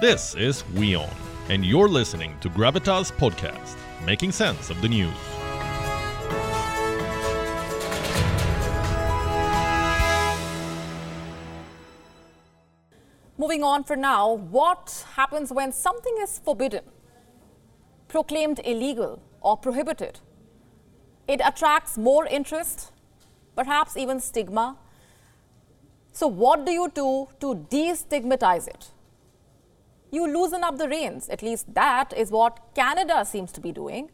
This is WION, and you're listening to Gravitas Podcast, making sense of the news. Moving on for now, what happens when something is forbidden, proclaimed illegal, or prohibited? It attracts more interest, perhaps even stigma. So, what do you do to destigmatize it? You loosen up the reins. At least that is what Canada seems to be doing.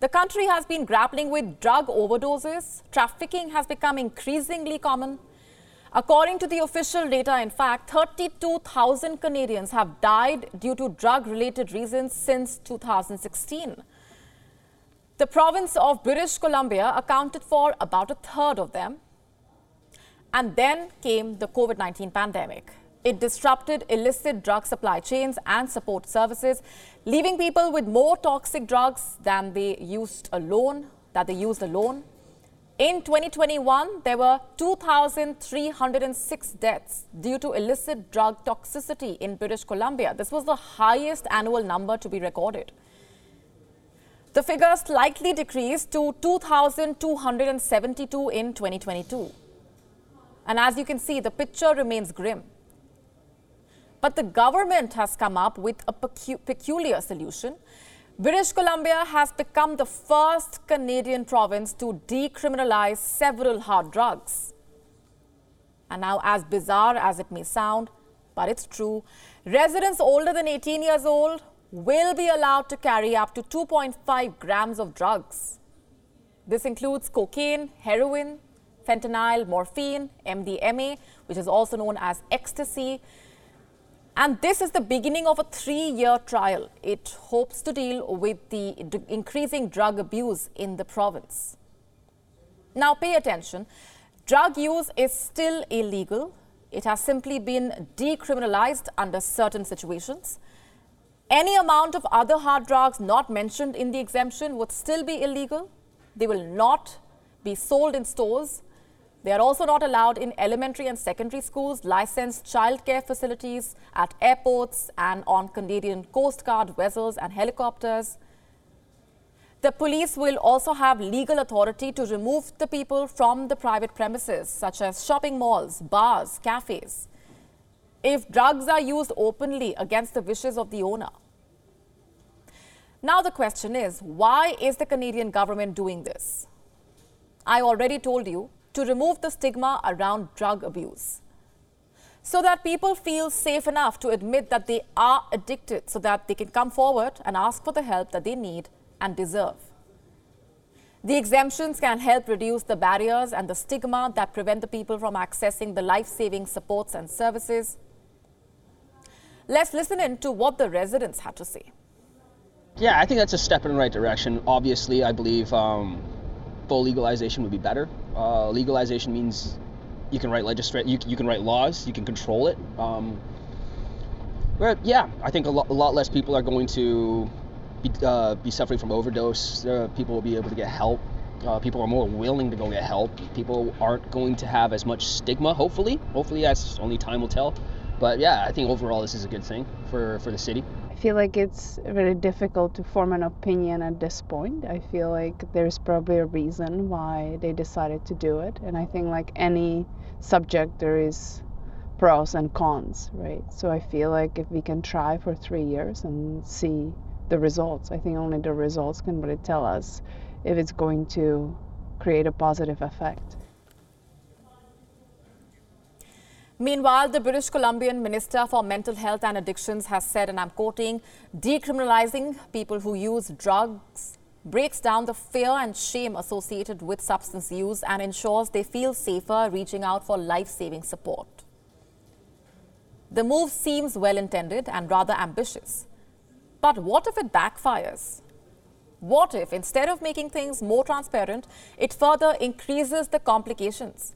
The country has been grappling with drug overdoses. Trafficking has become increasingly common. According to the official data, in fact, 32,000 Canadians have died due to drug related reasons since 2016. The province of British Columbia accounted for about a third of them. And then came the COVID 19 pandemic. It disrupted illicit drug supply chains and support services, leaving people with more toxic drugs than they used alone, that they used alone. In 2021, there were 2,306 deaths due to illicit drug toxicity in British Columbia. This was the highest annual number to be recorded. The figure slightly decreased to 2,272 in 2022. And as you can see, the picture remains grim. But the government has come up with a pecu peculiar solution. British Columbia has become the first Canadian province to decriminalize several hard drugs. And now, as bizarre as it may sound, but it's true, residents older than 18 years old will be allowed to carry up to 2.5 grams of drugs. This includes cocaine, heroin, fentanyl, morphine, MDMA, which is also known as ecstasy, and this is the beginning of a three year trial. It hopes to deal with the increasing drug abuse in the province. Now, pay attention. Drug use is still illegal. It has simply been decriminalized under certain situations. Any amount of other hard drugs not mentioned in the exemption would still be illegal. They will not be sold in stores they are also not allowed in elementary and secondary schools, licensed childcare facilities, at airports, and on Canadian Coast Guard vessels and helicopters. The police will also have legal authority to remove the people from the private premises, such as shopping malls, bars, cafes, if drugs are used openly against the wishes of the owner. Now, the question is why is the Canadian government doing this? I already told you to remove the stigma around drug abuse so that people feel safe enough to admit that they are addicted so that they can come forward and ask for the help that they need and deserve. The exemptions can help reduce the barriers and the stigma that prevent the people from accessing the life saving supports and services. Let's listen in to what the residents had to say. Yeah, I think that's a step in the right direction. Obviously, I believe um, full legalization would be better. Uh, legalization means you can write legislate, you, you can write laws, you can control it. Um, but yeah, I think a lot, a lot less people are going to be, uh, be suffering from overdose. Uh, people will be able to get help. Uh, people are more willing to go get help. People aren't going to have as much stigma. Hopefully, hopefully that's only time will tell. But yeah, I think overall this is a good thing for for the city. I feel like it's very difficult to form an opinion at this point. I feel like there's probably a reason why they decided to do it. And I think, like any subject, there is pros and cons, right? So I feel like if we can try for three years and see the results, I think only the results can really tell us if it's going to create a positive effect. Meanwhile, the British Columbian Minister for Mental Health and Addictions has said, and I'm quoting, decriminalizing people who use drugs breaks down the fear and shame associated with substance use and ensures they feel safer reaching out for life saving support. The move seems well intended and rather ambitious. But what if it backfires? What if, instead of making things more transparent, it further increases the complications?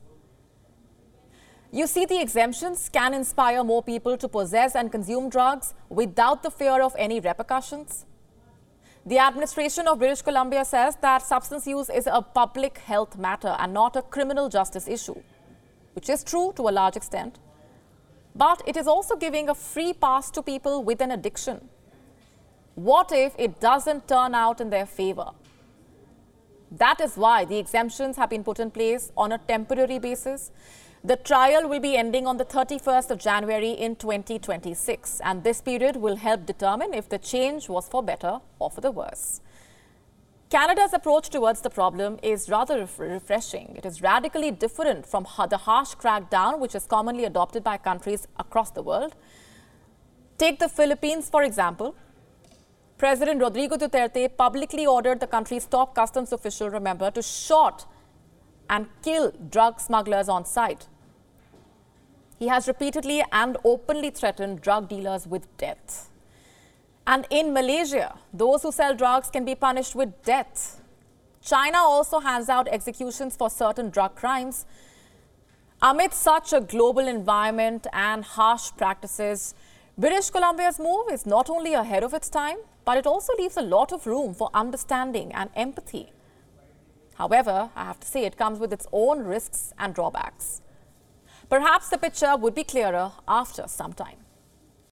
You see, the exemptions can inspire more people to possess and consume drugs without the fear of any repercussions. The administration of British Columbia says that substance use is a public health matter and not a criminal justice issue, which is true to a large extent. but it is also giving a free pass to people with an addiction. What if it doesn't turn out in their favor? That is why the exemptions have been put in place on a temporary basis. The trial will be ending on the 31st of January in 2026, and this period will help determine if the change was for better or for the worse. Canada's approach towards the problem is rather refreshing. It is radically different from the harsh crackdown which is commonly adopted by countries across the world. Take the Philippines, for example. President Rodrigo Duterte publicly ordered the country's top customs official, remember, to shoot and kill drug smugglers on sight. He has repeatedly and openly threatened drug dealers with death. And in Malaysia, those who sell drugs can be punished with death. China also hands out executions for certain drug crimes. Amid such a global environment and harsh practices, British Columbia's move is not only ahead of its time, but it also leaves a lot of room for understanding and empathy. However, I have to say it comes with its own risks and drawbacks. Perhaps the picture would be clearer after some time.